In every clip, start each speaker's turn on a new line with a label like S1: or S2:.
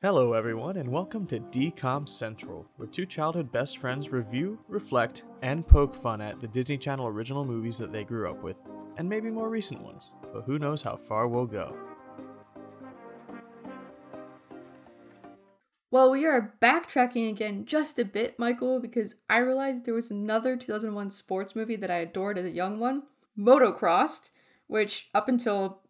S1: Hello, everyone, and welcome to DCOM Central, where two childhood best friends review, reflect, and poke fun at the Disney Channel original movies that they grew up with, and maybe more recent ones, but who knows how far we'll go.
S2: Well, we are backtracking again just a bit, Michael, because I realized there was another 2001 sports movie that I adored as a young one, Motocrossed, which up until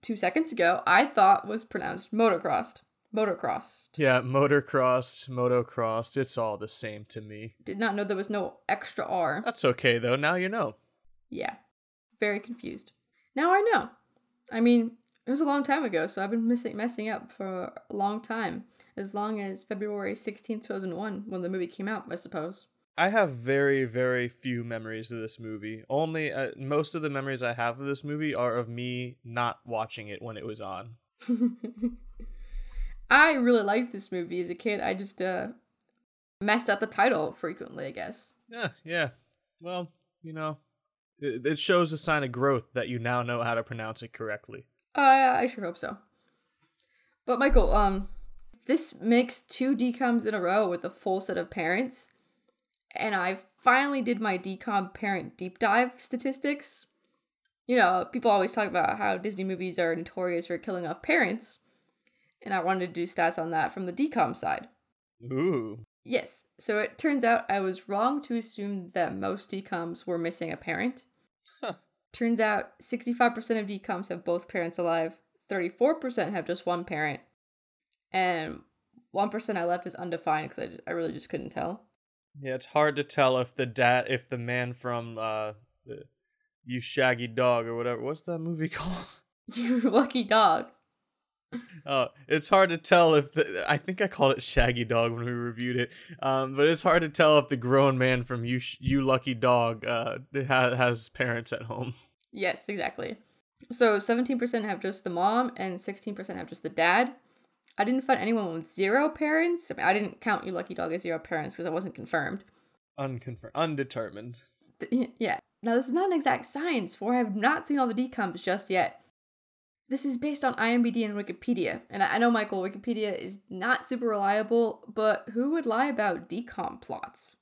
S2: two seconds ago I thought was pronounced motocrossed. Motocrossed.
S1: Yeah, motocrossed, motocrossed, it's all the same to me.
S2: Did not know there was no extra R.
S1: That's okay, though, now you know.
S2: Yeah. Very confused. Now I know. I mean, it was a long time ago, so I've been missing messing up for a long time. As long as February 16, 2001, when the movie came out, I suppose.
S1: I have very, very few memories of this movie. Only uh, most of the memories I have of this movie are of me not watching it when it was on.
S2: I really liked this movie as a kid. I just uh, messed up the title frequently, I guess.
S1: Yeah, yeah. Well, you know, it, it shows a sign of growth that you now know how to pronounce it correctly.
S2: Uh, I sure hope so. But Michael, um, this makes two DCOMs in a row with a full set of parents, and I finally did my DCOM parent deep dive statistics. You know, people always talk about how Disney movies are notorious for killing off parents, and I wanted to do stats on that from the DCOM side.
S1: Ooh.
S2: Yes, so it turns out I was wrong to assume that most DCOMs were missing a parent.
S1: Huh.
S2: Turns out 65% of DCOMs have both parents alive, 34% have just one parent, and 1% I left is undefined because I, I really just couldn't tell.
S1: Yeah, it's hard to tell if the dad, if the man from uh, the, you shaggy dog or whatever. What's that movie called?
S2: You lucky dog.
S1: Uh, it's hard to tell if the, I think I called it Shaggy Dog when we reviewed it. Um, but it's hard to tell if the grown man from you you lucky dog uh ha- has parents at home.
S2: Yes, exactly. So 17% have just the mom and 16% have just the dad. I didn't find anyone with zero parents. I, mean, I didn't count you lucky dog as zero parents because that wasn't confirmed.
S1: Unconfirmed, undetermined.
S2: Th- yeah. Now this is not an exact science, for I have not seen all the DCOMs just yet. This is based on IMDb and Wikipedia, and I know Michael, Wikipedia is not super reliable, but who would lie about DCOM plots?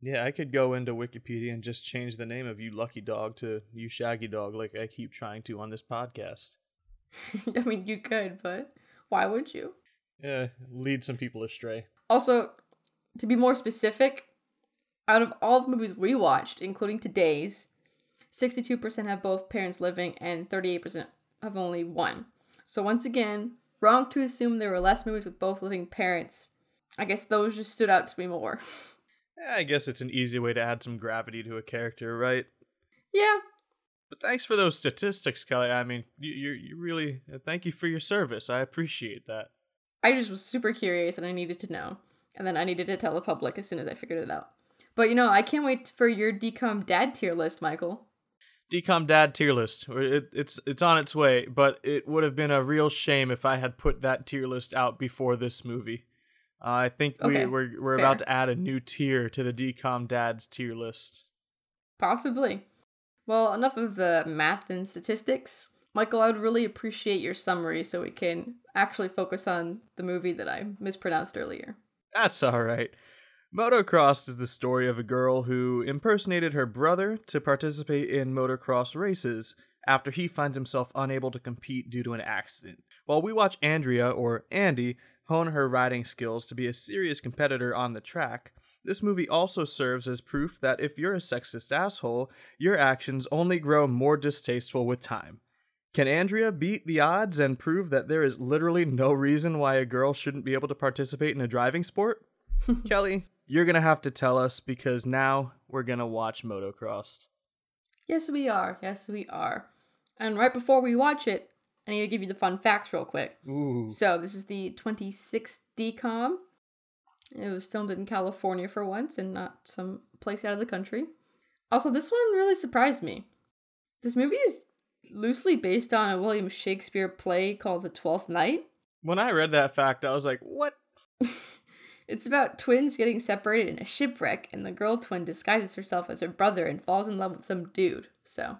S1: Yeah, I could go into Wikipedia and just change the name of you lucky dog to you shaggy dog, like I keep trying to on this podcast.
S2: I mean, you could, but why would you?
S1: Yeah, lead some people astray.
S2: Also, to be more specific, out of all the movies we watched, including today's, 62% have both parents living and 38% have only one. So once again, wrong to assume there were less movies with both living parents. I guess those just stood out to me more.
S1: Yeah, I guess it's an easy way to add some gravity to a character, right?
S2: yeah,
S1: But thanks for those statistics, Kelly. I mean, you you, you really uh, thank you for your service. I appreciate that.
S2: I just was super curious and I needed to know. And then I needed to tell the public as soon as I figured it out. But you know, I can't wait for your DCOM dad tier list, Michael.
S1: DCOM Dad tier list. It, it's it's on its way, but it would have been a real shame if I had put that tier list out before this movie. Uh, I think we,
S2: Okay,
S1: we're we're about to add a new tier to the DCOM Dad's tier list.
S2: Possibly. Well, enough of the math and statistics. Michael, I would really appreciate your summary so we can actually focus on the movie that I mispronounced earlier.
S1: That's all right. Motocross is the story of a girl who impersonated her brother to participate in motocross races after he finds himself unable to compete due to an accident. While we watch Andrea, or Andy, hone her riding skills to be a serious competitor on the track, this movie also serves as proof that if you're a sexist asshole, your actions only grow more distasteful with time. Can Andrea beat the odds and prove that there is literally no reason why a girl shouldn't be able to participate in a driving sport? Kelly, you're going to have to tell us because now we're going to watch Motocross.
S2: Yes, we are. Yes, we are. And right before we watch it, I need to give you the fun facts real quick.
S1: Ooh.
S2: So, this is the 26th DCOM. It was filmed in California for once and not some place out of the country. Also, this one really surprised me. This movie is loosely based on a William Shakespeare play called The Twelfth Night.
S1: When I read that fact, I was like, what?
S2: It's about twins getting separated in a shipwreck, and the girl twin disguises herself as her brother and falls in love with some dude. So,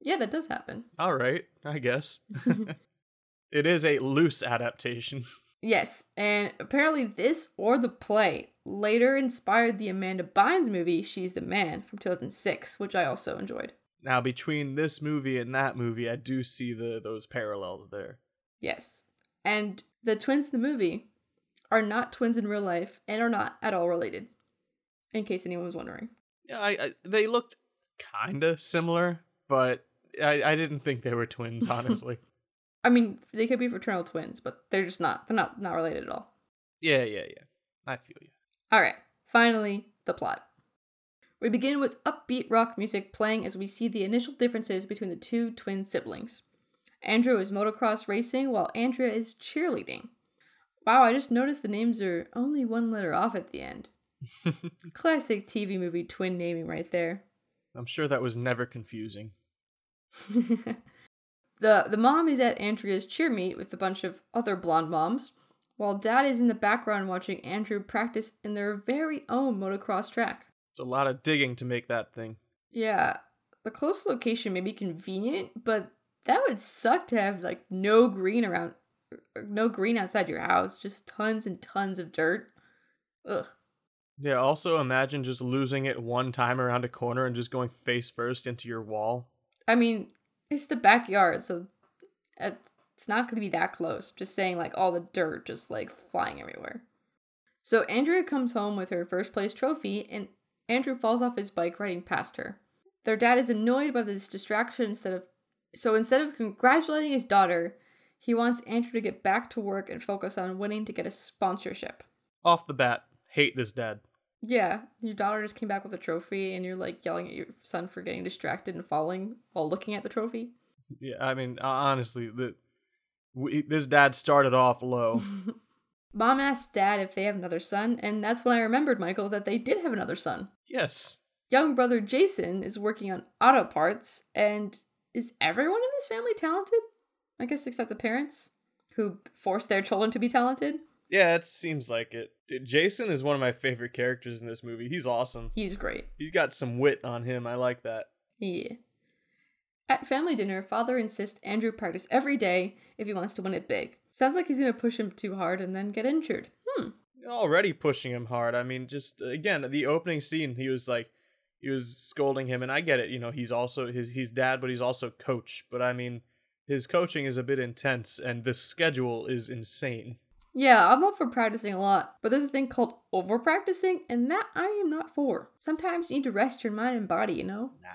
S2: yeah, that does happen.
S1: All right, I guess. it is a loose adaptation.
S2: Yes, and apparently this or the play later inspired the Amanda Bynes movie She's the Man from 2006, which I also enjoyed.
S1: Now, between this movie and that movie, I do see the those parallels there.
S2: Yes. And the twins in the movie are not twins in real life and are not at all related, in case anyone was wondering.
S1: Yeah, I, I they looked kind of similar, but I, I didn't think they were twins, honestly.
S2: I mean, they could be fraternal twins, but they're just not. They're not not related at all.
S1: yeah, yeah, yeah. I feel you.
S2: All right. Finally, the plot. We begin with upbeat rock music playing as we see the initial differences between the two twin siblings. Andrew is motocross racing while Andrea is cheerleading. Wow, I just noticed the names are only one letter off at the end. Classic TV movie twin naming right there.
S1: I'm sure that was never confusing.
S2: the the mom is at Andrea's cheer meet with a bunch of other blonde moms, while dad is in the background watching Andrew practice in their very own motocross track.
S1: It's a lot of digging to make that thing.
S2: Yeah, the close location may be convenient, but that would suck to have like no green around, no green outside your house, just tons and tons of dirt. Ugh.
S1: Yeah, also imagine just losing it one time around a corner and just going face first into your wall.
S2: I mean, it's the backyard, so it's not going to be that close. Just saying, like all the dirt just like flying everywhere. So Andrea comes home with her first place trophy, and Andrew falls off his bike riding past her. Their dad is annoyed by this distraction instead of so instead of congratulating his daughter, he wants Andrew to get back to work and focus on winning to get a sponsorship.
S1: Off the bat, hate this dad.
S2: Yeah, your daughter just came back with a trophy and you're like yelling at your son for getting distracted and falling while looking at the trophy.
S1: Yeah, I mean, honestly, the we, this dad started off low.
S2: Mom asked dad if they have another son, and that's when I remembered, Michael, that they did have another son.
S1: Yes.
S2: Young brother Jason is working on auto parts, and is everyone in this family talented? I guess except the parents, who force their children to be talented.
S1: Yeah, it seems like it. Jason is one of my favorite characters in this movie. He's awesome.
S2: He's great.
S1: He's got some wit on him. I like that.
S2: Yeah. At family dinner, father insists Andrew practice every day if he wants to win it big. Sounds like he's gonna push him too hard and then get injured. Hmm.
S1: Already pushing him hard. I mean, just again, the opening scene, he was like, he was scolding him, and I get it. You know, he's also his he's dad, but he's also coach. But I mean, his coaching is a bit intense, and the schedule is insane.
S2: Yeah, I'm up for practicing a lot, but there's a thing called over practicing, and that I am not for. Sometimes you need to rest your mind and body, you know?
S1: Nah.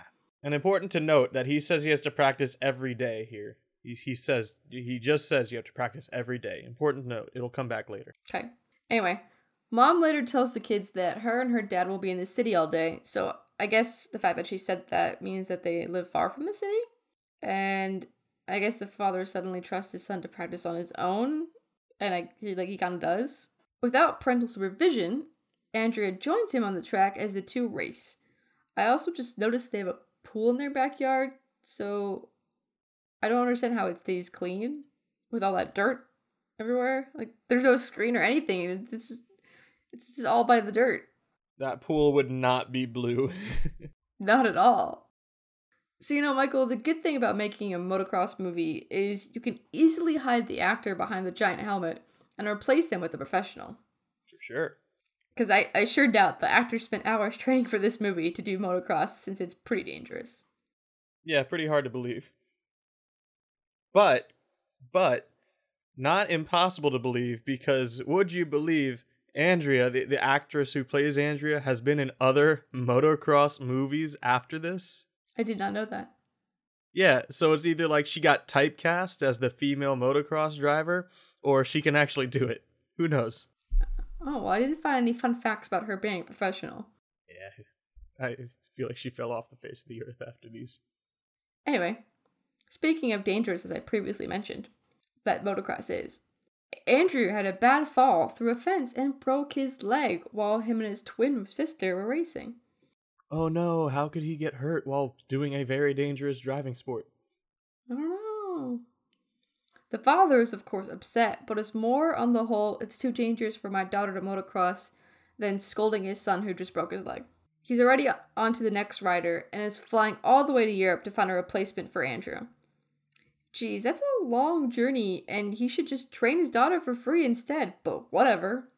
S1: And important to note that he says he has to practice every day here. He, he says, he just says you have to practice every day. Important note, it'll come back later.
S2: Okay. Anyway, mom later tells the kids that her and her dad will be in the city all day, so I guess the fact that she said that means that they live far from the city. And I guess the father suddenly trusts his son to practice on his own, and I he, like he kind of does. Without parental supervision, Andrea joins him on the track as the two race. I also just noticed they have a pool in their backyard, so I don't understand how it stays clean with all that dirt everywhere. Like there's no screen or anything. It's just it's just all by the dirt.
S1: That pool would not be blue.
S2: not at all. So you know, Michael, the good thing about making a motocross movie is you can easily hide the actor behind the giant helmet and replace them with a professional.
S1: For sure.
S2: Because I, I sure doubt the actor spent hours training for this movie to do motocross since it's pretty dangerous.
S1: Yeah, pretty hard to believe. But, but, not impossible to believe because would you believe Andrea, the, the actress who plays Andrea, has been in other motocross movies after this?
S2: I did not know that.
S1: Yeah, so it's either like she got typecast as the female motocross driver, or she can actually do it. Who knows?
S2: Oh, well, I didn't find any fun facts about her being a professional.
S1: Yeah, I feel like she fell off the face of the earth after these.
S2: Anyway, speaking of dangerous, as I previously mentioned, that motocross is. Andrew had a bad fall through a fence and broke his leg while him and his twin sister were racing.
S1: Oh no, how could he get hurt while doing a very dangerous driving sport?
S2: I don't know. The father is, of course, upset, but is more on the whole, it's too dangerous for my daughter to motocross than scolding his son who just broke his leg. He's already on to the next rider and is flying all the way to Europe to find a replacement for Andrew. Geez, that's a long journey, and he should just train his daughter for free instead, but whatever.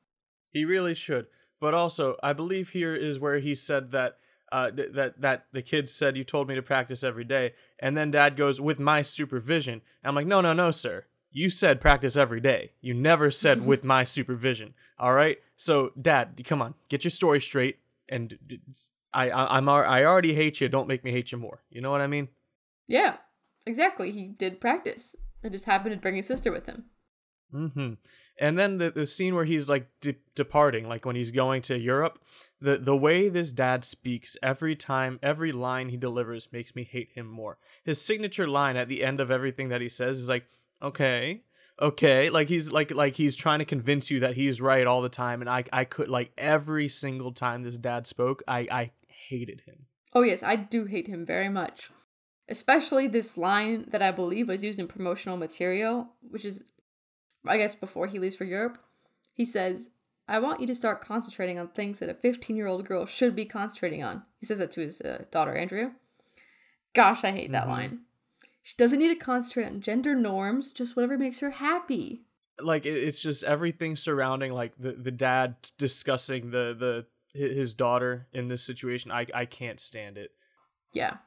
S1: He really should. But also, I believe here is where he said that uh, th- that that the kids said you told me to practice every day, and then dad goes with my supervision. I'm like, no, no, no, sir. You said practice every day. You never said with my supervision. All right. So, dad, come on, get your story straight. And I, I I'm I already hate you. Don't make me hate you more. You know what I mean?
S2: Yeah, exactly. He did practice. I just happened to bring his sister with him.
S1: Mm-hmm. And then the, the scene where he's like de- departing, like when he's going to Europe, the the way this dad speaks every time, every line he delivers makes me hate him more. His signature line at the end of everything that he says is like, "Okay, okay," like he's like like he's trying to convince you that he's right all the time. And I I could like every single time this dad spoke, I I hated him.
S2: Oh yes, I do hate him very much. Especially this line that I believe was used in promotional material, which is I guess before he leaves for Europe, he says, I want you to start concentrating on things that a 15 year old girl should be concentrating on. He says that to his uh, daughter, Andrea. Gosh, I hate that mm-hmm. line. She doesn't need to concentrate on gender norms, just whatever makes her happy.
S1: Like it's just everything surrounding like the, the dad discussing the the his daughter in this situation. I I can't stand it.
S2: Yeah.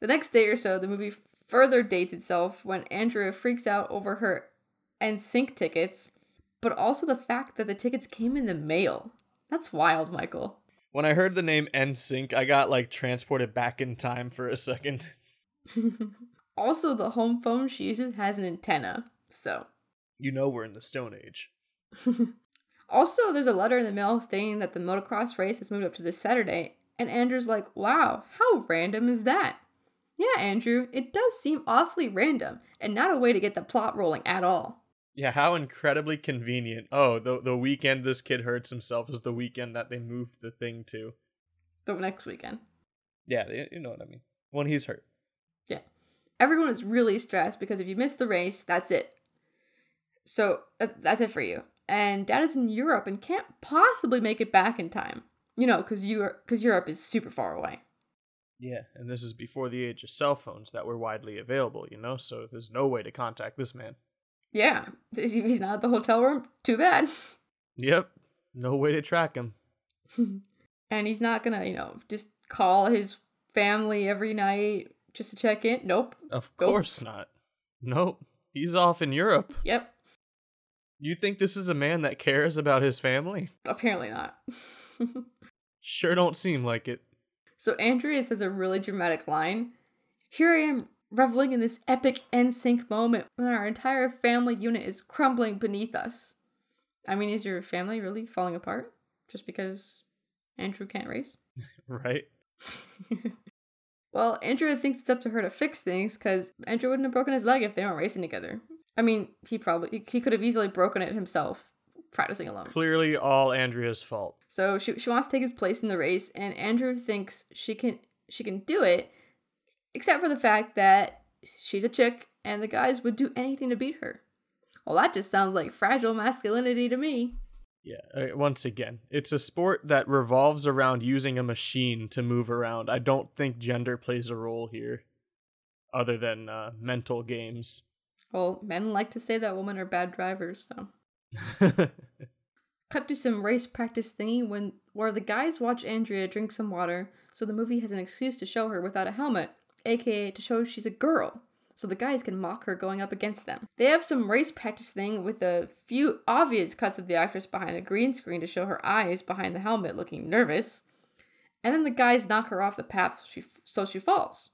S2: The next day or so, the movie further dates itself when Andrea freaks out over her NSYNC tickets, but also the fact that the tickets came in the mail. That's wild, Michael.
S1: When I heard the name NSYNC, I got like transported back in time for a second.
S2: also, the home phone she uses has an antenna, so.
S1: You know we're in the Stone Age.
S2: also, there's a letter in the mail stating that the motocross race has moved up to this Saturday, and Andrew's like, wow, how random is that? Yeah, Andrew, it does seem awfully random, and not a way to get the plot rolling at all.
S1: Yeah, how incredibly convenient. Oh, the the weekend this kid hurts himself is the weekend that they moved the thing to.
S2: The next weekend.
S1: Yeah, you know what I mean. When he's hurt.
S2: Yeah. Everyone is really stressed because if you miss the race, that's it. So uh, that's it for you. And dad is in Europe and can't possibly make it back in time. You know, because you because Europe is super far away.
S1: Yeah, and this is before the age of cell phones that were widely available, you know, so there's no way to contact this man.
S2: Yeah, he's not at the hotel room. Too bad.
S1: Yep, no way to track him.
S2: and he's not gonna, you know, just call his family every night just to check in. Nope.
S1: Of nope. course not. Nope. He's off in Europe.
S2: Yep.
S1: You think this is a man that cares about his family?
S2: Apparently not.
S1: sure don't seem like it.
S2: So Andreas has a really dramatic line. Here I am reveling in this epic NSYNC moment when our entire family unit is crumbling beneath us. I mean, is your family really falling apart just because Andrew can't race?
S1: right.
S2: well, Andrew thinks it's up to her to fix things because Andrew wouldn't have broken his leg if they weren't racing together. I mean, he probably he could have easily broken it himself practicing alone.
S1: Clearly, all Andrea's fault.
S2: So she she wants to take his place in the race, and Andrew thinks she can she can do it except for the fact that she's a chick and the guys would do anything to beat her. Well, that just sounds like fragile masculinity to me.
S1: Yeah, uh, once again, it's a sport that revolves around using a machine to move around. I don't think gender plays a role here, other than uh, mental games.
S2: Well, men like to say that women are bad drivers, so. Cut to some race practice thingy when where the guys watch Andrea drink some water, so the movie has an excuse to show her without a helmet aka to show she's a girl, so the guys can mock her going up against them. They have some race practice thing with a few obvious cuts of the actress behind a green screen to show her eyes behind the helmet looking nervous. And then the guys knock her off the path so she, so she falls.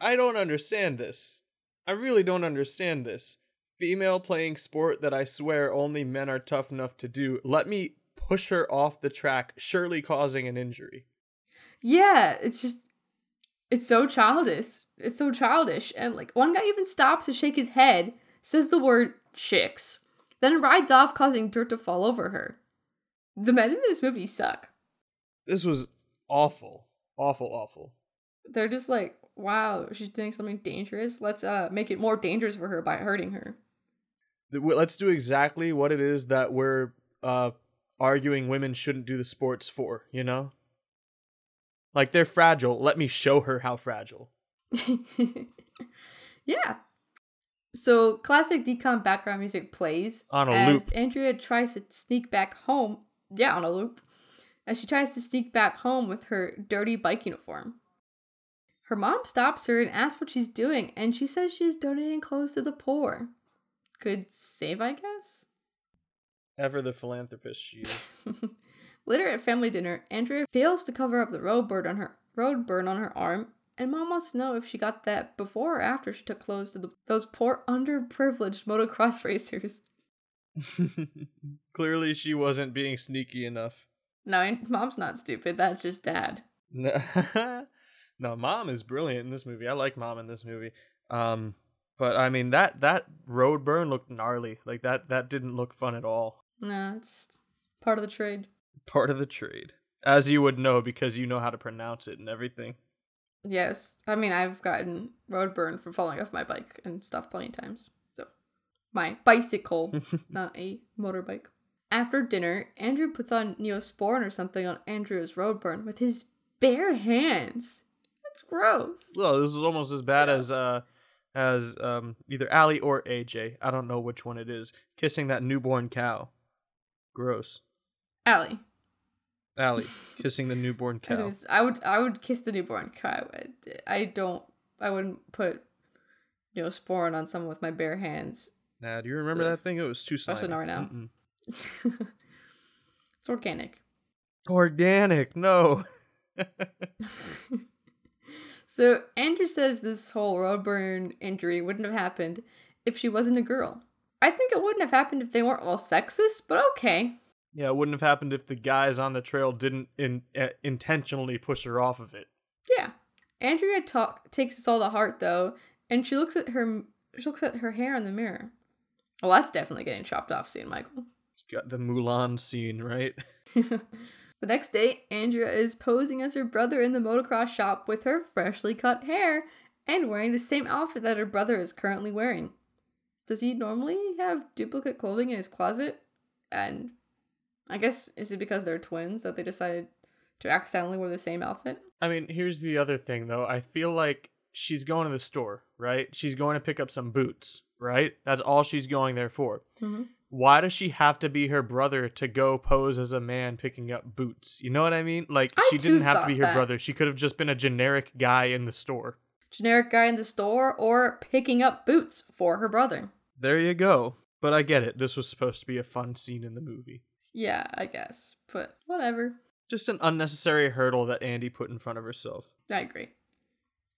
S1: I don't understand this. I really don't understand this. Female playing sport that I swear only men are tough enough to do. Let me push her off the track, surely causing an injury.
S2: Yeah, it's just it's so childish. It's so childish. And like one guy even stops to shake his head, says the word chicks, then rides off causing dirt to fall over her. The men in this movie suck.
S1: This was awful. Awful, awful.
S2: They're just like, wow, she's doing something dangerous. Let's uh make it more dangerous for her by hurting her.
S1: Let's do exactly what it is that we're uh arguing women shouldn't do the sports for, you know? Like they're fragile. Let me show her how fragile.
S2: yeah. So classic DCOM background music plays
S1: On a
S2: as
S1: loop.
S2: Andrea tries to sneak back home. Yeah, on a loop. As she tries to sneak back home with her dirty bike uniform. Her mom stops her and asks what she's doing, and she says she's donating clothes to the poor. Good save, I guess?
S1: Ever the philanthropist she is.
S2: Later at family dinner, Andrea fails to cover up the road burn on her road burn on her arm, and mom wants to know if she got that before or after she took clothes to the, those poor underprivileged motocross racers.
S1: Clearly, she wasn't being sneaky enough.
S2: No, mom's not stupid. That's just dad.
S1: No, mom is brilliant in this movie. I like mom in this movie. Um, but I mean that that road burn looked gnarly. Like that that didn't look fun at all.
S2: No, it's part of the trade.
S1: Part of the trade, as you would know because you know how to pronounce it and everything.
S2: Yes, I mean I've gotten road burn from falling off my bike and stuff plenty of times. So, my bicycle, not a motorbike. After dinner, Andrew puts on Neosporin or something on Andrew's road burn with his bare hands. That's gross.
S1: Well, this is almost as bad
S2: Yeah.
S1: as uh as um either Aly or AJ. I don't know which one it is. Kissing that newborn cow. Gross.
S2: Aly.
S1: Aly kissing the newborn
S2: I
S1: cow.
S2: it's- I would I would kiss the newborn cow. I, I don't I wouldn't put you know Neosporin on someone with my bare hands.
S1: Nah, do you remember
S2: Ugh.
S1: that thing? It was too slimy.
S2: Especially not right now. It's organic.
S1: Organic, no.
S2: So Andrew says this whole road burn injury wouldn't have happened if she wasn't a girl. I think it wouldn't have happened if they weren't all sexist, but okay.
S1: Yeah, it wouldn't have happened if the guys on the trail didn't in, uh, intentionally push her off of it.
S2: Yeah. Andrea talk takes this all to heart though, and she looks at her she looks at her hair in the mirror. Well, that's definitely getting chopped off soon, Michael.
S1: Got the Mulan scene, right?
S2: the next day, Andrea is posing as her brother in the motocross shop with her freshly cut hair and wearing the same outfit that her brother is currently wearing. Does he normally have duplicate clothing in his closet? And I guess is it because they're twins that they decided to accidentally wear the same outfit?
S1: I mean, here's the other thing though. I feel like she's going to the store, right? She's going to pick up some boots, right? That's all she's going there for.
S2: Mm-hmm.
S1: Why does she have to be her brother to go pose as a man picking up boots? You know what I mean? Like
S2: I
S1: she didn't have to be her
S2: that.
S1: brother. She could have just been a generic guy in the store.
S2: Generic guy in the store or picking up boots for her brother.
S1: There you go. But I get it. This was supposed to be a fun scene in the movie.
S2: Yeah, I guess. But whatever.
S1: Just an unnecessary hurdle that Andy put in front of herself.
S2: I agree.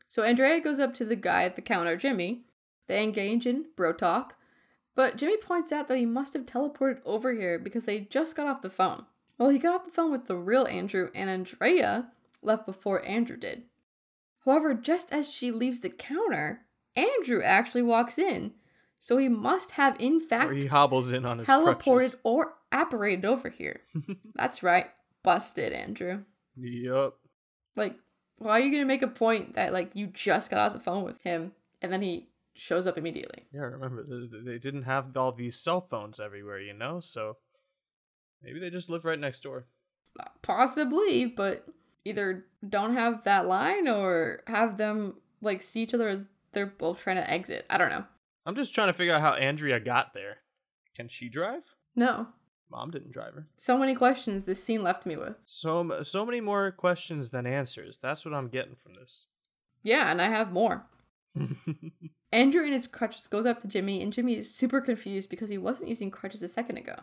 S2: So Andrea goes up to the guy at the counter, Jimmy. They engage in bro talk, but Jimmy points out that he must have teleported over here because they just got off the phone. Well, he got off the phone with the real Andrew, and Andrea left before Andrew did. However, just as she leaves the counter, Andrew actually walks in. So he must have, in fact,
S1: Or he hobbles in on his
S2: teleported
S1: crutches.
S2: or apparated over here. That's right. Busted, Andrew.
S1: Yup.
S2: Like, why are you gonna make a point that like you just got off the phone with him and then he shows up immediately?
S1: Yeah, remember th- th- they didn't have all these cell phones everywhere, you know. So maybe they just live right next door.
S2: Uh, possibly, but either don't have that line or have them like see each other as they're both trying to exit. I don't know.
S1: I'm just trying to figure out how Andrea got there. Can she drive?
S2: No.
S1: Mom didn't drive her.
S2: So many questions this scene left me with.
S1: So so many more questions than answers. That's what I'm getting from this.
S2: Yeah, and I have more. Andrew in his crutches goes up to Jimmy, and Jimmy is super confused because he wasn't using crutches a second ago.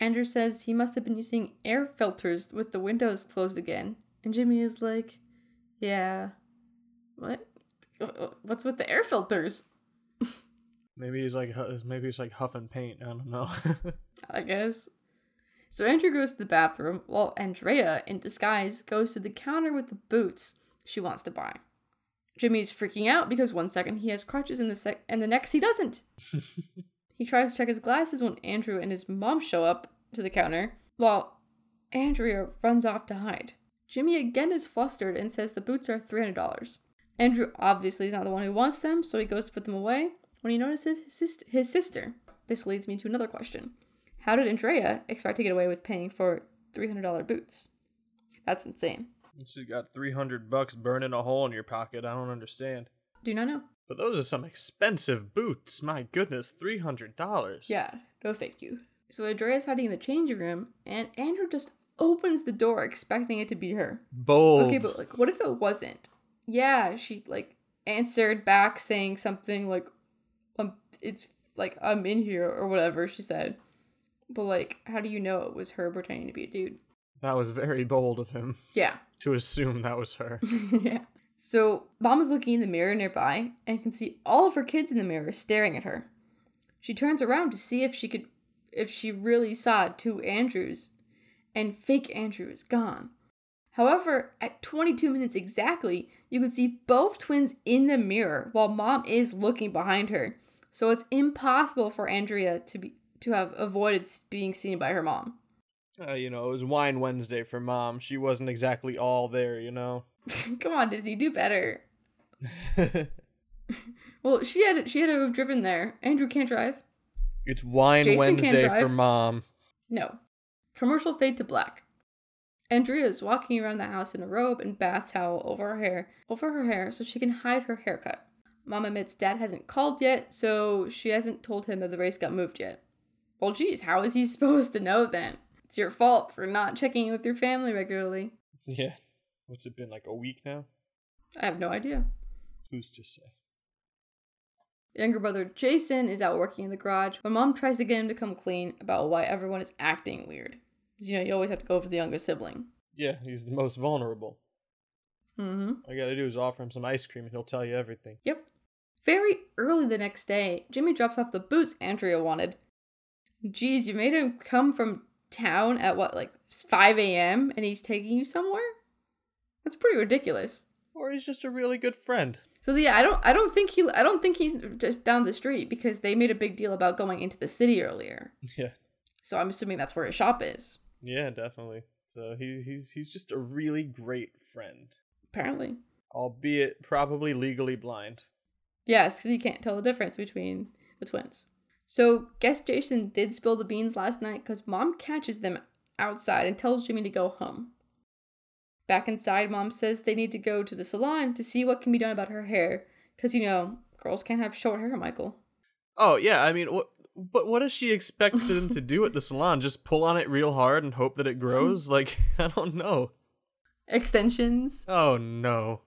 S2: Andrew says he must have been using air filters with the windows closed again, and Jimmy is like, Yeah. What? What's with the air filters?
S1: Maybe he's like maybe he's like huffing paint. I don't know.
S2: I guess. So Andrew goes to the bathroom while Andrea, in disguise, goes to the counter with the boots she wants to buy. Jimmy's freaking out because one second he has crutches and the sec- and the next he doesn't. he tries to check his glasses when Andrew and his mom show up to the counter, while Andrea runs off to hide. Jimmy again is flustered and says the boots are $300. Andrew obviously is not the one who wants them, so he goes to put them away when he notices his, sis- his sister. This leads me to another question. How did Andrea expect to get away with paying for $300 boots? That's insane.
S1: She's got 300 bucks burning a hole in your pocket. I don't understand.
S2: Do not know.
S1: But those are some expensive boots. My goodness, three hundred dollars.
S2: Yeah, no thank you. So Andrea's hiding in the changing room, and Andrew just opens the door expecting it to be her.
S1: Bold.
S2: Okay, but like, what if it wasn't? Yeah, she like answered back saying something like, um, "It's like I'm in here" or whatever she said. But like, how do you know it was her pretending to be a dude?
S1: that was very bold of him
S2: Yeah,
S1: to assume that was her.
S2: yeah. So mom is looking in the mirror nearby and can see all of her kids in the mirror staring at her. She turns around to see if she could, if she really saw two Andrews, and fake Andrew is gone. However, at 22 minutes exactly, you can see both twins in the mirror while mom is looking behind her. So it's impossible for Andrea to be to have avoided being seen by her mom.
S1: Uh, you know, it was Wine Wednesday for mom. She wasn't exactly all there, you know.
S2: Come on, Disney, do better. Well, she had she had to have driven there. Andrew can't drive.
S1: it's Wine
S2: Jason
S1: Wednesday for mom.
S2: No. Commercial fade to black. Andrea is walking around the house in a robe and bath towel over her hair, over her hair, so she can hide her haircut. Mom admits Dad hasn't called yet, so she hasn't told him that the race got moved yet. Well, geez, how is he supposed to know then? It's your fault for not checking in with your family regularly.
S1: Yeah. What's it been like a week now?
S2: I have no idea.
S1: Who's to say?
S2: Younger brother Jason is out working in the garage when mom tries to get him to come clean about why everyone is acting weird. Because, you know, you always have to go for the younger sibling.
S1: Yeah, he's the most vulnerable.
S2: Mm hmm.
S1: All you gotta do is offer him some ice cream and he'll tell you everything.
S2: Yep. Very early the next day, Jimmy drops off the boots Andrea wanted. Geez, you made him come from town at what, like 5 a.m. and he's taking you somewhere? That's pretty ridiculous.
S1: Or he's just a really good friend.
S2: So yeah, I don't I don't think he I don't think he's just down the street because they made a big deal about going into the city earlier.
S1: Yeah.
S2: So I'm assuming that's where his shop is.
S1: Yeah, definitely. So he, he's he's just a really great friend.
S2: Apparently.
S1: Albeit probably legally blind.
S2: Yes, 'cause you can't tell the difference between the twins. So, guess Jason did spill the beans last night because mom catches them outside and tells Jimmy to go home. Back inside, mom says they need to go to the salon to see what can be done about her hair because, you know, girls can't have short hair, Michael.
S1: Oh yeah, I mean, what? But what does she expect them to do at the salon? Just pull on it real hard and hope that it grows? Like I don't know.
S2: Extensions.
S1: Oh no.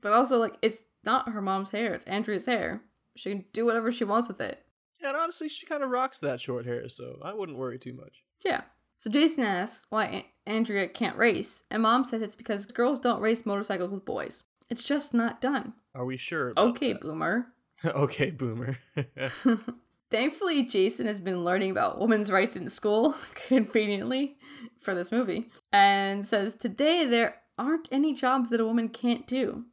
S2: But also, like, it's not her mom's hair, it's Andrea's hair. She can do whatever she wants with it.
S1: And honestly, she kind of rocks that short hair, so I wouldn't worry too much.
S2: Yeah. So Jason asks why Andrea can't race, and mom says it's because girls don't race motorcycles with boys. It's just not done.
S1: Are we sure?
S2: Okay,
S1: that?
S2: boomer.
S1: okay, boomer.
S2: Thankfully, Jason has been learning about women's rights in school, conveniently, for this movie, and says today there aren't any jobs that a woman can't do.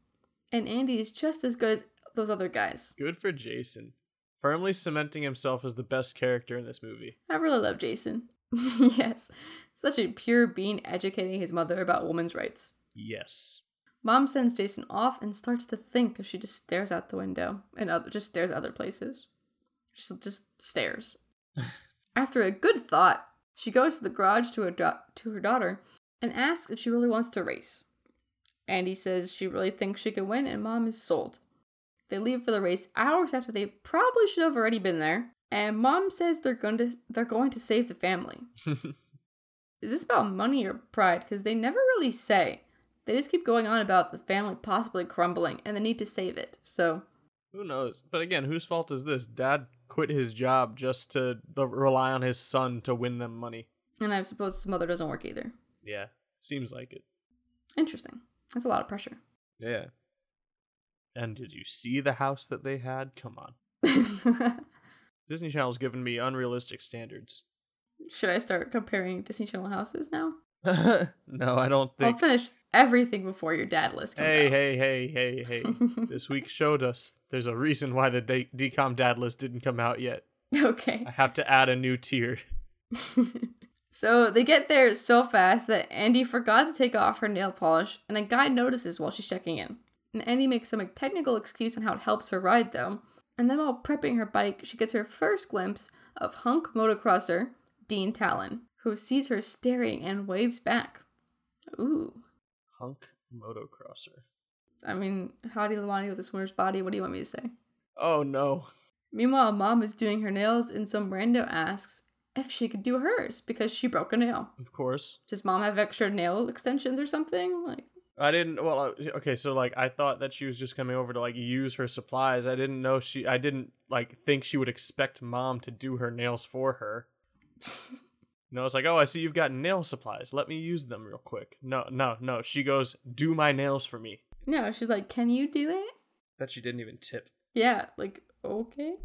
S2: And Andy is just as good as those other guys.
S1: Good for Jason. Firmly cementing himself as the best character in this movie.
S2: I really love Jason. yes, such a pure being educating his mother about women's rights.
S1: Yes.
S2: Mom sends Jason off and starts to think as she just stares out the window and other, just stares at other places. Just, just stares. After a good thought, she goes to the garage to her, to her daughter and asks if she really wants to race. Andy says she really thinks she can win, and Mom is sold. They leave for the race hours after they probably should have already been there, and Mom says they're going to they're going to save the family. Is this about money or pride? Because they never really say. They just keep going on about the family possibly crumbling and the need to save it. So,
S1: Who knows? But again, whose fault is this? Dad quit his job just to rely on his son to win them money.
S2: and I suppose his mother doesn't work either.
S1: Yeah, seems like it.
S2: Interesting. That's a lot of pressure.
S1: Yeah. And did you see the house that they had? Come on. Disney Channel's given me unrealistic standards.
S2: Should I start comparing Disney Channel houses now?
S1: no, I don't think.
S2: I'll finish everything before your dad list comes
S1: Hey,
S2: out.
S1: hey, hey, hey, hey. this week showed us there's a reason why the D- DCOM dad list didn't come out yet.
S2: okay.
S1: I have to add a new tier.
S2: So they get there so fast that Andy forgot to take off her nail polish, and a guy notices while she's checking in. And Andy makes some technical excuse on how it helps her ride, though. And then while prepping her bike, she gets her first glimpse of hunk motocrosser Dean Talon, who sees her staring and waves back. Ooh,
S1: Hunk motocrosser.
S2: I mean, Hadi Lavani with a swimmer's body. What do you want me to say?
S1: Oh no.
S2: Meanwhile, mom is doing her nails, and some rando asks if she could do hers because she broke a nail.
S1: Of course.
S2: Does mom have extra nail extensions or something? Like,
S1: I didn't. Well, uh, okay. So like, I thought that she was just coming over to like use her supplies. I didn't know she. I didn't like think she would expect mom to do her nails for her. No, it's like, oh, I see you've got nail supplies. Let me use them real quick. No, no, no. She goes, do my nails for me.
S2: no, she's like, can you do it?
S1: That she didn't even tip.
S2: Yeah, like okay.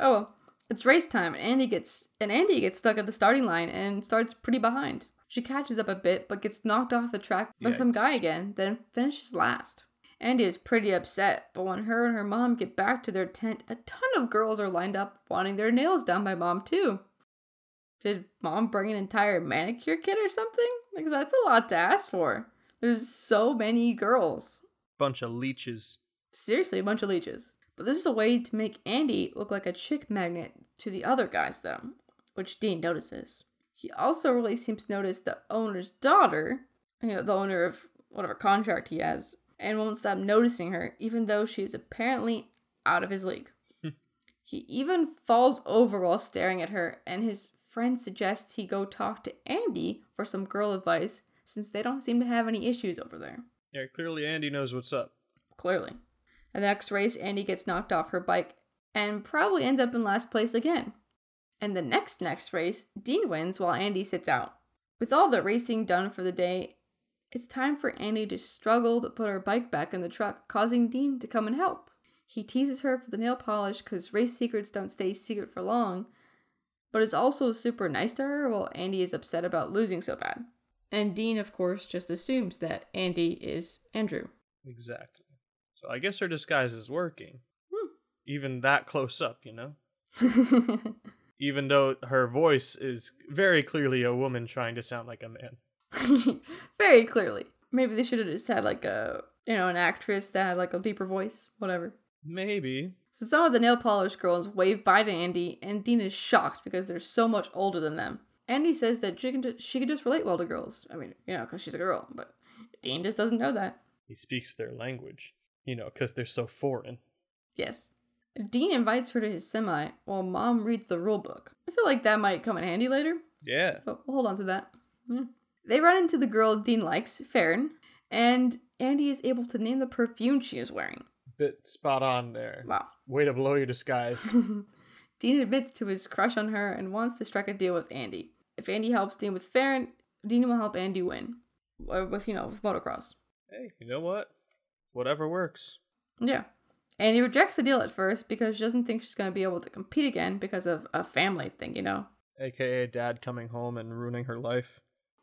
S2: Oh, well, it's race time, and Andy gets and Andy gets stuck at the starting line and starts pretty behind. She catches up a bit, but gets knocked off the track by some guy again, then finishes last. Andy is pretty upset, but when her and her mom get back to their tent, a ton of girls are lined up wanting their nails done by mom too. Did mom bring an entire manicure kit or something? Because that's a lot to ask for. There's so many girls.
S1: Bunch of leeches.
S2: Seriously, a bunch of leeches. But this is a way to make Andy look like a chick magnet to the other guys, though, which Dean notices. He also really seems to notice the owner's daughter, you know, the owner of whatever contract he has, and won't stop noticing her, even though she is apparently out of his league. Hmm. he even falls over while staring at her, and his friend suggests he go talk to Andy for some girl advice, since they don't seem to have any issues over there.
S1: Yeah, clearly Andy knows what's up.
S2: Clearly. The next race, Andy gets knocked off her bike and probably ends up in last place again. And the next next race, Dean wins while Andy sits out. With all the racing done for the day, it's time for Andy to struggle to put her bike back in the truck, causing Dean to come and help. He teases her for the nail polish because race secrets don't stay secret for long, but is also super nice to her while Andy is upset about losing so bad. And Dean, of course, just assumes that Andy is Andrew.
S1: Exactly. So I guess her disguise is working.
S2: Hmm.
S1: Even that close up, you know? Even though her voice is very clearly a woman trying to sound like a man.
S2: Very clearly. Maybe they should have just had like a you know, an actress that had like a deeper voice. Whatever.
S1: Maybe.
S2: So some of the nail polish girls wave bye to Andy, and Dean is shocked because they're so much older than them. Andy says that she can, ju- she can just relate well to girls. I mean, you know, because she's a girl, but Dean just doesn't know that.
S1: He speaks their language. You know, because they're so foreign.
S2: Yes. Dean invites her to his semi while mom reads the rule book. I feel like that might come in handy later,
S1: Yeah.
S2: but we'll hold on to that. Yeah. They run into the girl Dean likes, Farron, and Andy is able to name the perfume she is wearing.
S1: Bit spot on there.
S2: Wow.
S1: Way to blow your disguise.
S2: Dean admits to his crush on her and wants to strike a deal with Andy. If Andy helps Dean with Farron, Dean will help Andy win. Uh, With, you know, with motocross.
S1: hey, you know what? Whatever works.
S2: Yeah. And he rejects the deal at first because she doesn't think she's going to be able to compete again because of a family thing, you know?
S1: AKA dad coming home and ruining her life.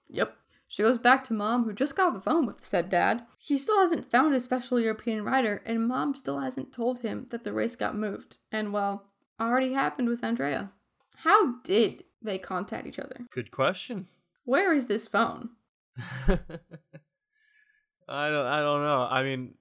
S2: Yep. She goes back to mom, who just got off the phone with said dad. He still hasn't found a special European rider, and mom still hasn't told him that the race got moved. And well, already happened with Andrea. How did they contact each other?
S1: Good question.
S2: Where is this phone?
S1: I don't. I don't know. I mean,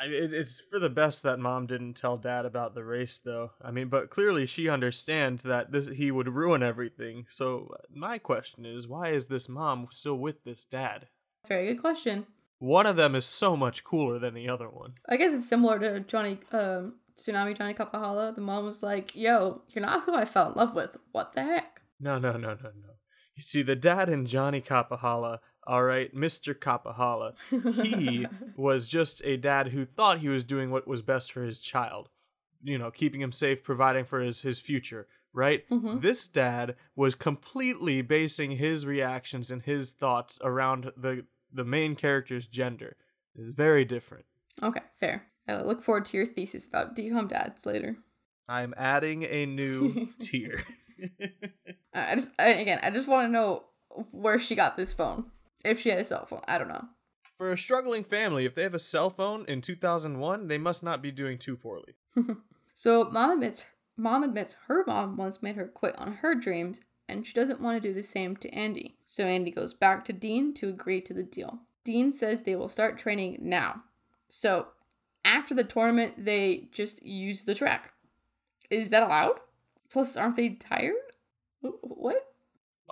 S1: I, it, it's for the best that mom didn't tell dad about the race, though. I mean, but clearly she understands that this he would ruin everything. So my question is, why is this mom still with this dad?
S2: Very good question.
S1: One of them is so much cooler than the other one.
S2: I guess it's similar to Johnny, um, Tsunami Johnny Kapahala. The mom was like, yo, you're not who I fell in love with. What the heck?
S1: No, no, no, no, no. You see, the dad in Johnny Kapahala, all right, Mr. Kapahala, he was just a dad who thought he was doing what was best for his child. You know, keeping him safe, providing for his, his future, right?
S2: Mhm.
S1: This dad was completely basing his reactions and his thoughts around the the main character's gender. It's very different.
S2: Okay, fair. I look forward to your thesis about DCOM dads later.
S1: I'm adding a new tier.
S2: I just, I, again, I just want to know where she got this phone. If she had a cell phone, I don't know.
S1: For a struggling family, if they have a cell phone in 2001, they must not be doing too poorly.
S2: So mom admits, mom admits her mom once made her quit on her dreams, and she doesn't want to do the same to Andy. So Andy goes back to Dean to agree to the deal. Dean says they will start training now. So after the tournament, they just use the track. Is that allowed? Plus, aren't they tired? What?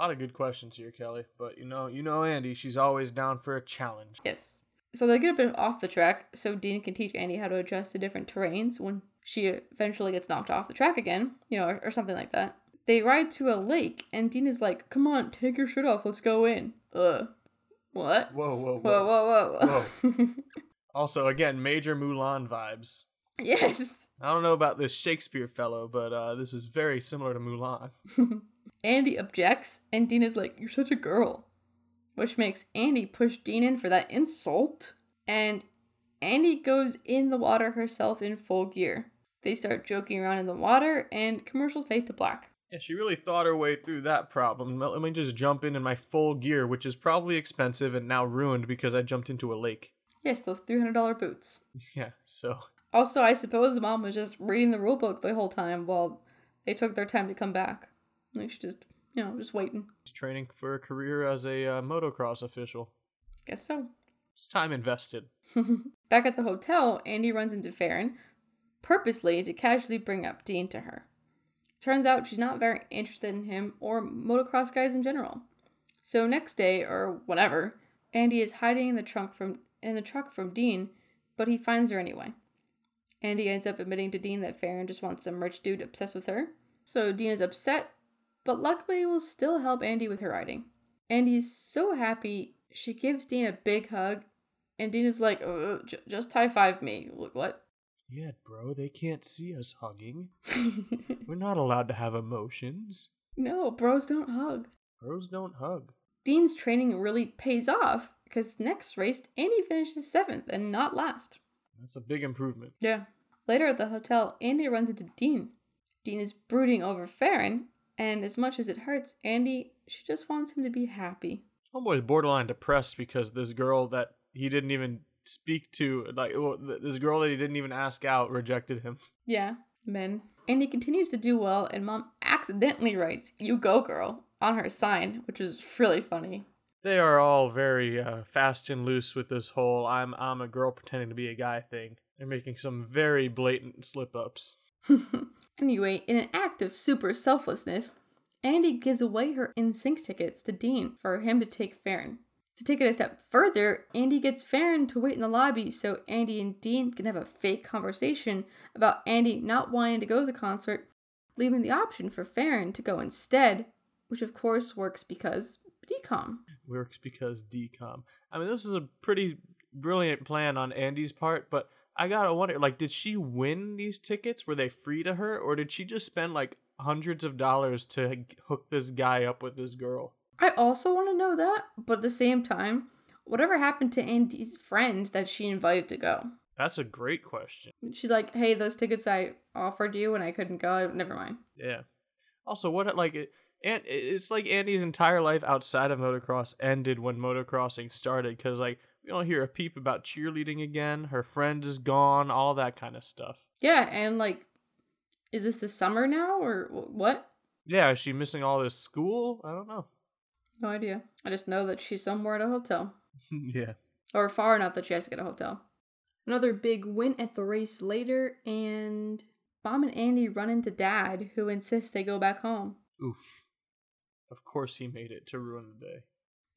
S1: A lot of good questions here, Kelly. But you know, you know Andy, she's always down for a challenge.
S2: Yes. So they get a bit off the track so Dean can teach Andy how to adjust to different terrains when she eventually gets knocked off the track again, you know, or, or something like that. They ride to a lake and Dean is like, "Come on, take your shirt off. Let's go in." Uh, what?
S1: Whoa, whoa,
S2: Whoa, whoa, whoa, whoa.
S1: Also, again, major Mulan vibes.
S2: yes.
S1: I don't know about this Shakespeare fellow, but uh, this is very similar to Mulan.
S2: Andy objects, and Dean is like, You're such a girl. Which makes Andy push Dean in for that insult. And Andy goes in the water herself in full gear. They start joking around in the water, and commercials fade to black.
S1: Yeah, she really thought her way through that problem. Let me just jump in in my full gear, which is probably expensive and now ruined because I jumped into a lake.
S2: Yes, those $300 boots.
S1: Yeah, so
S2: Also, I suppose mom was just reading the rulebook the whole time while they took their time to come back. Like, she just, you know, just waiting.
S1: she's training for a career as a uh, motocross official.
S2: Guess so.
S1: It's time invested.
S2: Back at the hotel, Andy runs into Farron, purposely to casually bring up Dean to her. Turns out she's not very interested in him or motocross guys in general. So next day or whenever, Andy is hiding in the trunk from in the truck from Dean, but he finds her anyway. Andy ends up admitting to Dean that Farron just wants some rich dude obsessed with her. So Dean is upset, but luckily will still help Andy with her riding. Andy's so happy, she gives Dean a big hug, and Dean is like, uh, j- just high five me. Look, what?
S1: Yeah, bro, they can't see us hugging. We're not allowed to have emotions.
S2: no, bros don't hug.
S1: Bros don't hug.
S2: Dean's training really pays off because next race, Andy finishes seventh and not last.
S1: That's a big improvement.
S2: Yeah. Later at the hotel, Andy runs into Dean. Dean is brooding over Farron, and as much as it hurts Andy, she just wants him to be happy.
S1: Homeboy's borderline depressed because this girl that he didn't even speak to, like this girl that he didn't even ask out, rejected him.
S2: Yeah, men. Andy continues to do well, and mom accidentally writes, You go, girl, on her sign, which is really funny.
S1: They are all very uh, fast and loose with this whole "I'm I'm a girl pretending to be a guy" thing. They're making some very blatant slip ups.
S2: anyway, in an act of super selflessness, Andy gives away her NSYNC tickets to Dean for him to take Farron. To take it a step further, Andy gets Farron to wait in the lobby so Andy and Dean can have a fake conversation about Andy not wanting to go to the concert, leaving the option for Farron to go instead, which of course works because DCOM.
S1: Works because DCOM. I mean, this is a pretty brilliant plan on Andy's part, but I gotta wonder, like, did she win these tickets? Were they free to her, or did she just spend like hundreds of dollars to hook this guy up with this girl?
S2: I also want to know that, but at the same time, whatever happened to Andy's friend that she invited to go?
S1: That's a great question.
S2: She's like, "Hey, those tickets I offered you and I couldn't go. Never mind."
S1: Yeah. Also, what uh, like it, and it's like Andy's entire life outside of motocross ended when motocrossing started because like we don't hear a peep about cheerleading again. Her friend is gone, all that kind of stuff.
S2: Yeah, and like, is this the summer now or what?
S1: Yeah, is she missing all this school? I don't know.
S2: No idea. I just know that she's somewhere at a hotel,
S1: yeah.
S2: or far enough that she has to get a hotel. Another big win at the race later, and Mom and Andy run into Dad, who insists they go back home.
S1: Oof. Of course he made it to ruin the day.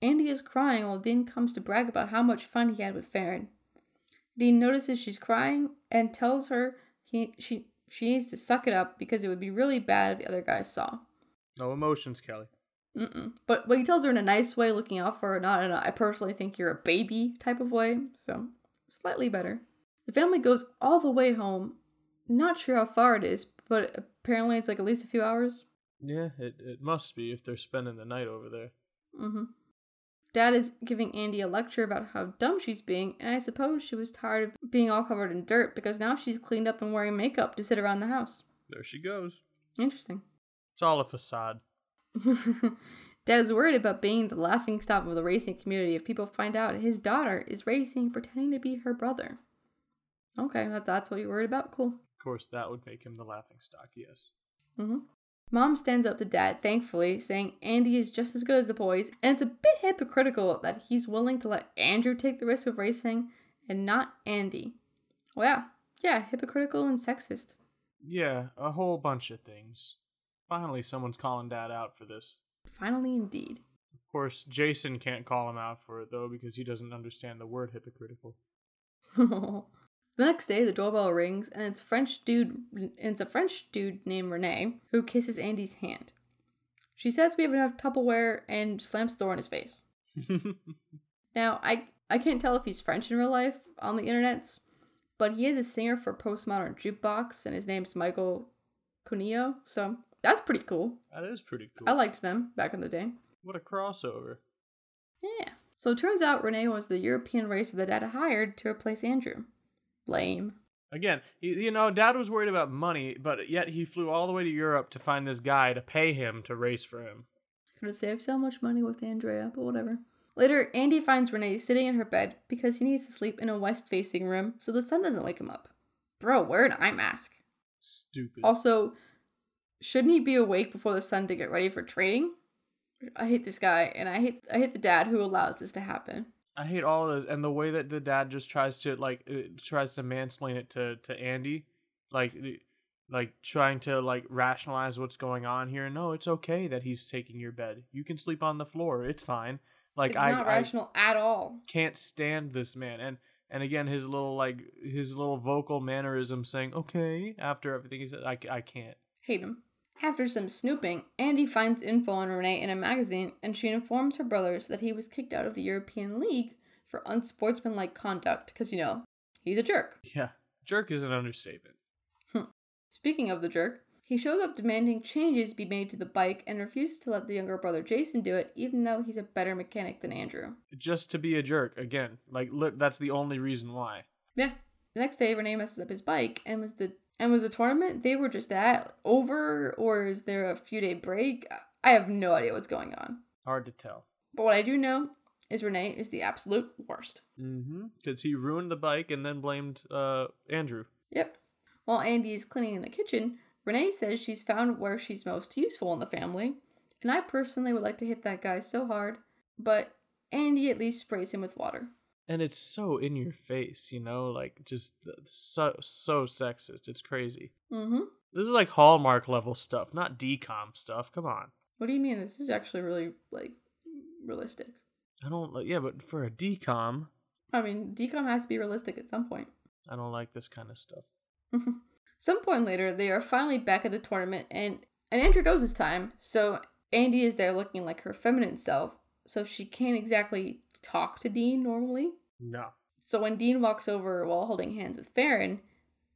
S2: Andy is crying while Dean comes to brag about how much fun he had with Farron. Dean notices she's crying and tells her he she she needs to suck it up because it would be really bad if the other guys saw.
S1: No emotions, Kelly.
S2: Mm-mm. But but he tells her in a nice way, looking out for her, not in a I personally think you're a baby type of way. So slightly better. The family goes all the way home. Not sure how far it is, but apparently it's like at least a few hours.
S1: Yeah, it, it must be if they're spending the night over there.
S2: Mm-hmm. Dad is giving Andy a lecture about how dumb she's being, and I suppose she was tired of being all covered in dirt because now she's cleaned up and wearing makeup to sit around the house.
S1: There she goes.
S2: Interesting.
S1: It's all a facade.
S2: Dad is worried about being the laughing stock of the racing community if people find out his daughter is racing pretending to be her brother. Okay, that, that's what you're worried about? Cool.
S1: Of course, that would make him the laughing stock, yes.
S2: Mm-hmm. Mom stands up to Dad, thankfully, saying Andy is just as good as the boys, and it's a bit hypocritical that he's willing to let Andrew take the risk of racing and not Andy. Well, yeah, yeah, hypocritical and sexist.
S1: Yeah, a whole bunch of things. Finally, someone's calling Dad out for this.
S2: Finally, indeed.
S1: Of course, Jason can't call him out for it though because he doesn't understand the word hypocritical.
S2: the next day, the doorbell rings, and it's French dude. And it's a French dude named Renee who kisses Andy's hand. She says we have enough Tupperware and slams the door in his face. Now, I I can't tell if he's French in real life on the internets, but he is a singer for Postmodern Jukebox, and his name's Michael Cunio. So that's pretty cool.
S1: that is pretty cool.
S2: I liked them back in the day.
S1: what a crossover.
S2: Yeah. So it turns out Renee was the European racer that Dad hired to replace Andrew. Lame.
S1: Again, you know, Dad was worried about money, but yet he flew all the way to Europe to find this guy to pay him to race for him.
S2: Could have saved so much money with Andrea, but whatever. Later, Andy finds Renee sitting in her bed because he needs to sleep in a west facing room so the sun doesn't wake him up. Bro, wear an eye mask.
S1: Stupid.
S2: Also, shouldn't he be awake before the sun to get ready for training? I hate this guy, and I hate I hate the dad who allows this to happen.
S1: I hate all of this, and the way that the dad just tries to like uh, tries to mansplain it to to Andy, like like trying to like rationalize what's going on here. No, it's okay that he's taking your bed. You can sleep on the floor. It's fine. Like
S2: it's
S1: I,
S2: not
S1: I
S2: rational at all.
S1: can't stand this man, and and again his little like his little vocal mannerism saying okay after everything he said. I I can't.
S2: Hate him. After some snooping, Andy finds info on Renee in a magazine, and she informs her brothers that he was kicked out of the European League for unsportsmanlike conduct, because, you know, he's a jerk.
S1: Yeah, jerk is an understatement. Hmm.
S2: Speaking of the jerk, he shows up demanding changes be made to the bike and refuses to let the younger brother Jason do it, even though he's a better mechanic than Andrew.
S1: Just to be a jerk again. Like that's the only reason why.
S2: Yeah. The next day, Renee messes up his bike, and was the and was the tournament they were just at over, or is there a few day break? I have no idea what's going on.
S1: Hard to tell.
S2: But what I do know is Renee is the absolute worst.
S1: Mm-hmm. Because he ruined the bike and then blamed uh Andrew.
S2: Yep. While Andy is cleaning in the kitchen, Renee says she's found where she's most useful in the family, and I personally would like to hit that guy so hard, but Andy at least sprays him with water.
S1: And it's so in your face, you know, like just so so sexist. It's crazy.
S2: Mm-hmm.
S1: This is like Hallmark level stuff, not DCOM stuff. Come on.
S2: What do you mean? This is actually really like realistic.
S1: I don't like yeah, but for a DCOM,
S2: I mean, DCOM has to be realistic at some point.
S1: I don't like this kind of stuff.
S2: Some point later, they are finally back at the tournament, and and Andrew goes this time. So Andy is there looking like her feminine self, so she can't exactly talk to Dean normally.
S1: No.
S2: So when Dean walks over while holding hands with Farron,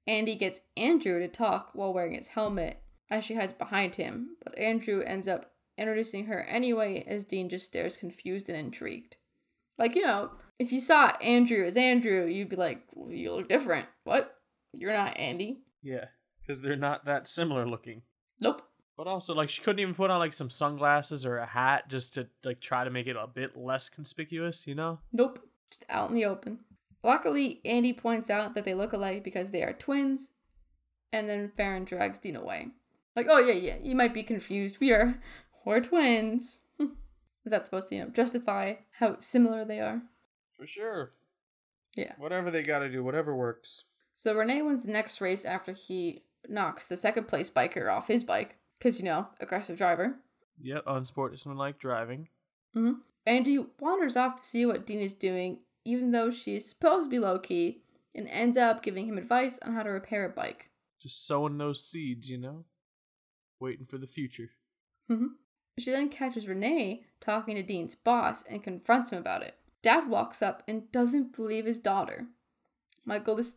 S2: Andy gets Andrew to talk while wearing his helmet as she hides behind him, but Andrew ends up introducing her anyway as Dean just stares confused and intrigued. Like, you know, if you saw Andrew as Andrew, you'd be like, well, you look different. What? You're not Andy.
S1: Yeah, because they're not that similar looking.
S2: Nope.
S1: But also, like, she couldn't even put on like some sunglasses or a hat just to like try to make it a bit less conspicuous, you know?
S2: Nope. Just out in the open. Luckily, Andy points out that they look alike because they are twins, and then Farron drags Dean away. Like, oh yeah, yeah, you might be confused. We are we're twins. Is that supposed to, you know, justify how similar they are?
S1: For sure.
S2: Yeah.
S1: Whatever they got to do, whatever works.
S2: So Renee wins the next race after he knocks the second place biker off his bike. Because, you know, aggressive driver.
S1: Yep, unsportsmanlike driving.
S2: hmm Andy wanders off to see what Dean is doing, even though she's supposed to be low key, and ends up giving him advice on how to repair a bike.
S1: Just sowing those seeds, you know? Waiting for the future.
S2: hmm She then catches Renee talking to Dean's boss and confronts him about it. Dad walks up and doesn't believe his daughter. Michael, this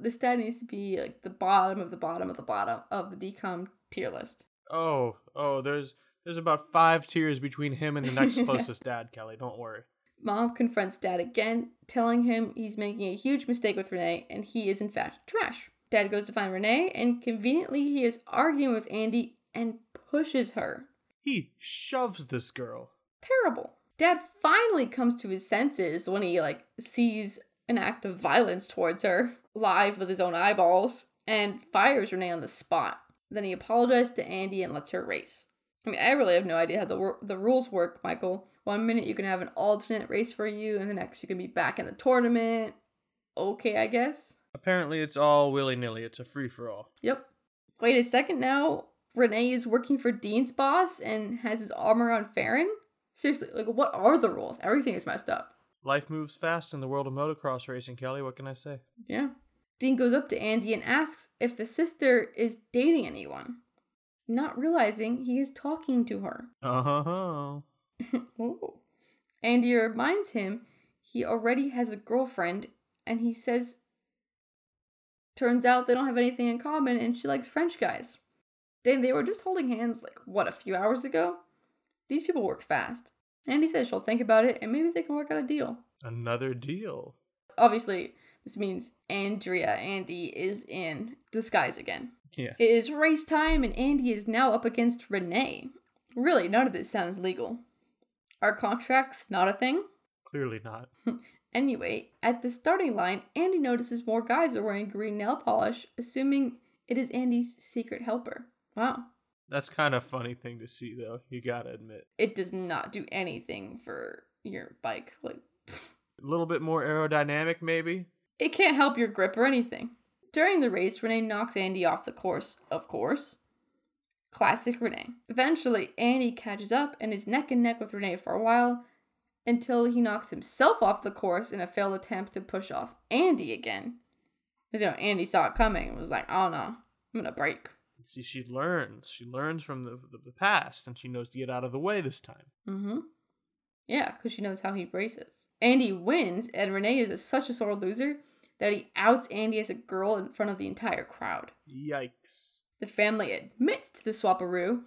S2: this dad needs to be like the bottom of the bottom of the bottom of the DCOM tier list.
S1: Oh, oh, there's there's about five tiers between him and the next closest dad, Kelly. Don't worry.
S2: Mom confronts Dad again, telling him he's making a huge mistake with Renee and he is in fact trash. Dad goes to find Renee and conveniently he is arguing with Andy and pushes her.
S1: He shoves this girl.
S2: Terrible. Dad finally comes to his senses when he like sees an act of violence towards her live with his own eyeballs and fires Renee on the spot. Then he apologizes to Andy and lets her race. I mean, I really have no idea how the wor- the rules work, Michael. One minute you can have an alternate race for you, and the next you can be back in the tournament. Okay, I guess.
S1: Apparently, it's all willy nilly. It's a free for all.
S2: Yep. Wait a second now. Renee is working for Dean's boss and has his arm around Farron? Seriously, like what are the rules? Everything is messed up.
S1: Life moves fast in the world of motocross racing, Kelly. What can I say?
S2: Yeah. Dean goes up to Andy and asks if the sister is dating anyone, not realizing he is talking to her.
S1: Oh.
S2: Ooh. Andy reminds him he already has a girlfriend, and he says, turns out they don't have anything in common, and she likes French guys. Dang, they were just holding hands like, what, a few hours ago? These people work fast. Andy says she'll think about it, and maybe they can work out a deal.
S1: Another deal.
S2: Obviously, this means Andrea Andy is in disguise again.
S1: Yeah.
S2: It is race time, and Andy is now up against Renee. Really, none of this sounds legal. Are contracts not a thing?
S1: Clearly not.
S2: Anyway, at the starting line, Andy notices more guys are wearing green nail polish, assuming it is Andy's secret helper. Wow.
S1: That's kind of funny thing to see, though. You gotta admit.
S2: It does not do anything for your bike. Like,
S1: A little bit more aerodynamic, maybe.
S2: it can't help your grip or anything. During the race, Renee knocks Andy off the course, of course. Classic Renee. Eventually, Andy catches up and is neck and neck with Renee for a while until he knocks himself off the course in a failed attempt to push off Andy again. Because, you know, Andy saw it coming and was like, oh no, I'm gonna break.
S1: See, she learns. She learns from the, the, the past, and she knows to get out of the way this time.
S2: Mm-hmm. Yeah, because she knows how he races. Andy wins, and Renee is a, such a sore loser that he outs Andy as a girl in front of the entire crowd.
S1: Yikes.
S2: The family admits to the swaparoo,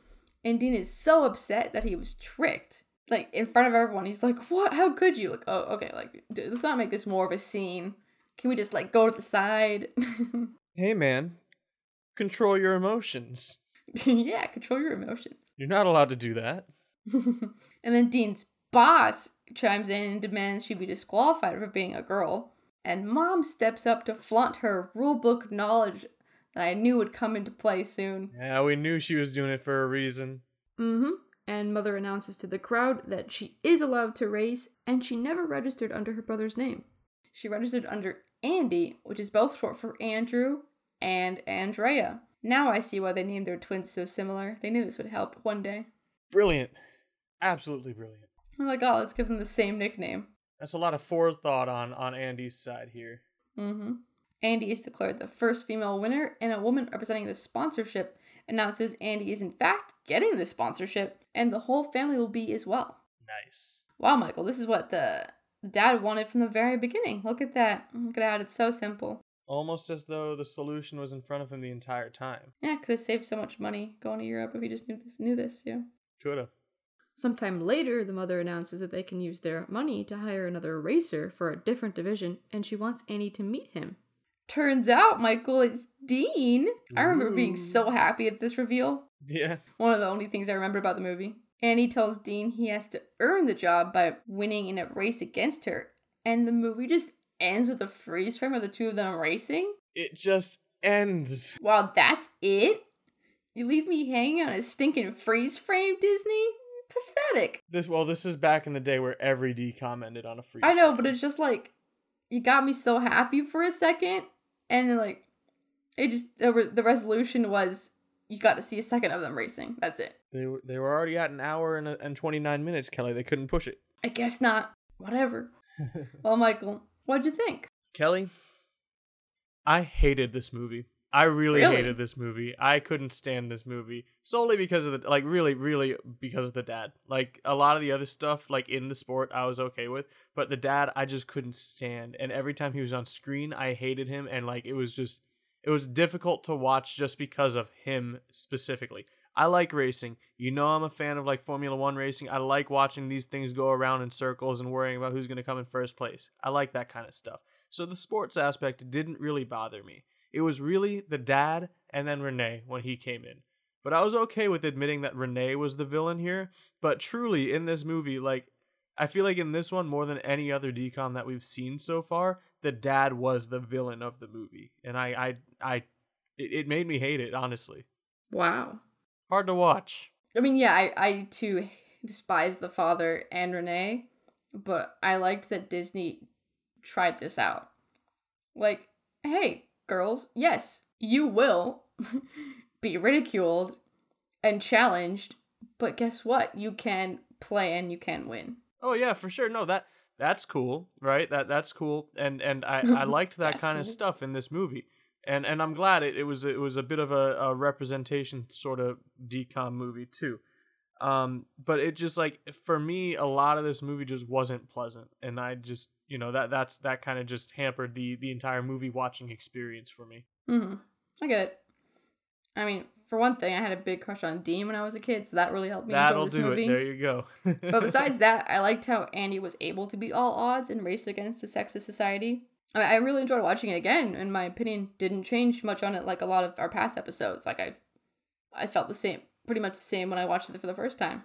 S2: and Dean is so upset that he was tricked. Like, in front of everyone, he's like, What? How could you? Like, oh, okay, like, d- let's not make this more of a scene. Can we just, like, go to the side?
S1: Hey, man. Control your emotions.
S2: yeah, control your emotions.
S1: You're not allowed to do that.
S2: and then Dean's boss chimes in and demands she be disqualified for being a girl. And mom steps up to flaunt her rulebook knowledge that I knew would come into play soon.
S1: Yeah, we knew she was doing it for a reason.
S2: Mm hmm. And mother announces to the crowd that she is allowed to race and she never registered under her brother's name. She registered under Andy, which is both short for Andrew and Andrea. Now I see why they named their twins so similar. They knew this would help one day.
S1: Brilliant. Absolutely brilliant.
S2: I'm like, oh, let's give them the same nickname.
S1: That's a lot of forethought on, on Andy's side here.
S2: Mm-hmm. Andy is declared the first female winner, and a woman representing the sponsorship announces Andy is in fact getting the sponsorship, and the whole family will be as well.
S1: Nice.
S2: Wow, Michael, this is what the dad wanted from the very beginning. Look at that. Look at that. It's so simple.
S1: Almost as though the solution was in front of him the entire time.
S2: Yeah, could have saved so much money going to Europe if he just knew this. Knew this, yeah.
S1: Coulda.
S2: Sometime later, the mother announces that they can use their money to hire another racer for a different division, and she wants Annie to meet him. Turns out, Michael, it's Dean. I remember being so happy at this reveal.
S1: Yeah.
S2: One of the only things I remember about the movie. Annie tells Dean he has to earn the job by winning in a race against her, and the movie just ends with a freeze frame of the two of them racing.
S1: It just ends.
S2: Wow, that's it? You leave me hanging on a stinking freeze frame, Disney? Pathetic.
S1: This well, this is back in the day where every D commented on a free.
S2: I know, but it's just like you got me so happy for a second, and then like it just the, re- the resolution was you got to see a second of them racing. That's it.
S1: they were they were already at an hour and, a, and twenty nine minutes, Kelly. They couldn't push it.
S2: I guess not. Whatever. well, Michael, what'd you think?
S1: Kelly, I hated this movie. I really,
S2: Really?
S1: hated this movie. I couldn't stand this movie solely because of the like really really because of the dad. Like a lot of the other stuff like in the sport I was okay with, but the dad I just couldn't stand. And every time he was on screen, I hated him and like it was just it was difficult to watch just because of him specifically. I like racing. You know I'm a fan of like Formula 1 racing. I like watching these things go around in circles and worrying about who's going to come in first place. I like that kind of stuff. So the sports aspect didn't really bother me. It was really the dad and then Renee when he came in. But I was okay with admitting that Renee was the villain here. But truly, in this movie, like, I feel like in this one, more than any other DCOM that we've seen so far, the dad was the villain of the movie. And I, I, I, it, it made me hate it, honestly.
S2: Wow.
S1: Hard to watch.
S2: I mean, yeah, I, I too despise the father and Renee, but I liked that Disney tried this out. Like, hey, girls, yes, you will be ridiculed and challenged, but guess what? You can play and you can win.
S1: Oh yeah, for sure. No, that that's cool, right? That that's cool, and and I I liked that kind of stuff in this movie, and and I'm glad it, it was it was a bit of a, a representation sort of DCOM movie too. Um, but it just like for me, a lot of this movie just wasn't pleasant, and I just you know that that's that kind of just hampered the the entire movie watching experience for me.
S2: hmm I get it. I mean, for one thing, I had a big crush on Dean when I was a kid, so that really helped me
S1: That'll
S2: enjoy this
S1: do
S2: movie.
S1: it. There you go.
S2: But besides that, I liked how Andy was able to beat all odds and race against the sexist society. I, I really enjoyed watching it again, and my opinion didn't change much on it like a lot of our past episodes. Like I, I felt the same, pretty much the same when I watched it for the first time,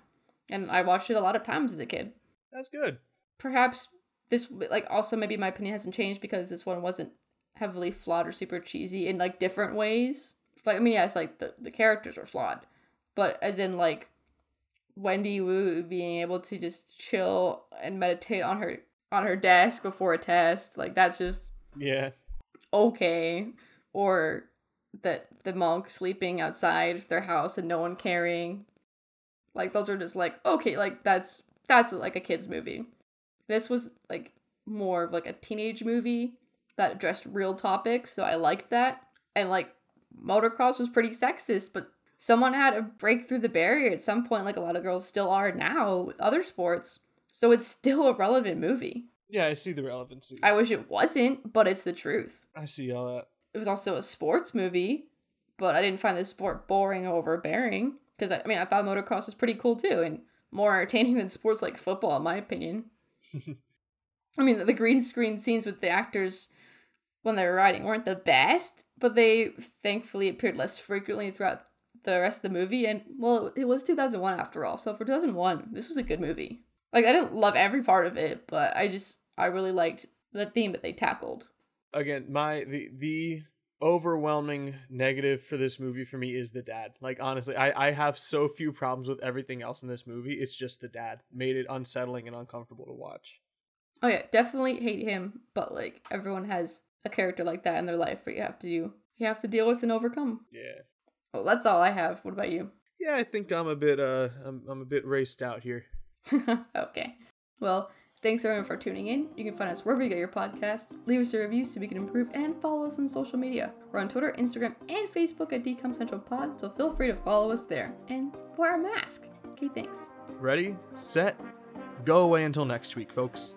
S2: and I watched it a lot of times as a kid.
S1: that's good.
S2: Perhaps this, like, also maybe my opinion hasn't changed because this one wasn't heavily flawed or super cheesy in like different ways. Like I mean, yes, like the the characters are flawed, but as in like Wendy Wu being able to just chill and meditate on her on her desk before a test, like that's just
S1: Yeah.
S2: okay. Or that the monk sleeping outside their house and no one caring. Like those are just like okay, like that's that's like a kids movie. This was like more of like a teenage movie that addressed real topics, so I liked that. And like motocross was pretty sexist, but someone had to break through the barrier at some point like a lot of girls still are now with other sports. So it's still a relevant movie.
S1: Yeah, I see the relevancy.
S2: I wish it wasn't, but it's the truth
S1: I see all that.
S2: it was also a sports movie, but I didn't find the sport boring or overbearing because I, I mean I thought motocross was pretty cool too and more entertaining than sports like football in my opinion. I mean the green screen scenes with the actors when they were riding weren't the best, but they thankfully appeared less frequently throughout the rest of the movie and well it was 2001 after all. So for 2001, this was a good movie. Like I didn't love every part of it, but I just I really liked the theme that they tackled.
S1: again my the the overwhelming negative for this movie for me is the dad like honestly i i have so few problems with everything else in this movie it's just the dad made it unsettling and uncomfortable to watch
S2: Oh yeah, definitely hate him, but like everyone has a character like that in their life where you have to you have to deal with and overcome.
S1: yeah
S2: Well, that's all I have. What about you?
S1: yeah i think i'm a bit uh i'm, I'm a bit raced out here
S2: okay. Well, thanks everyone for tuning in. You can find us wherever you get your podcasts. Leave us a review so we can improve and follow us on social media. We're on Twitter, Instagram, and Facebook at DCOM Central Pod, so feel free to follow us there. And wear a mask. Okay, thanks.
S1: ready set go away until next week folks